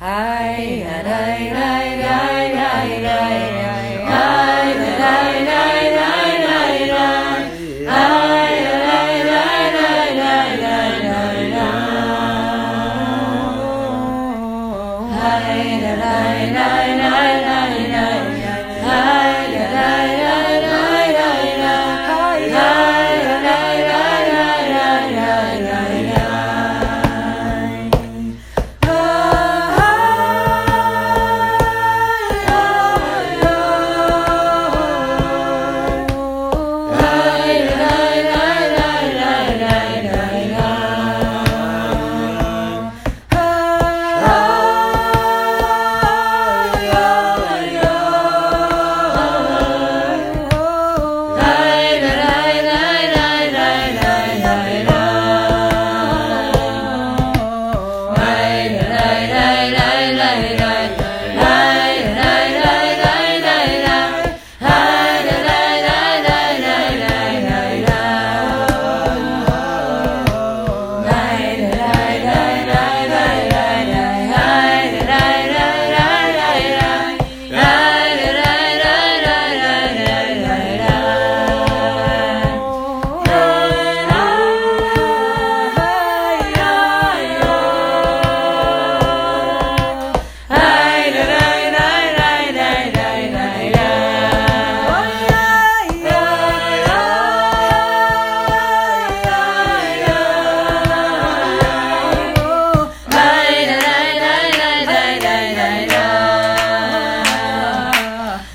Hi,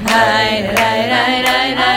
la la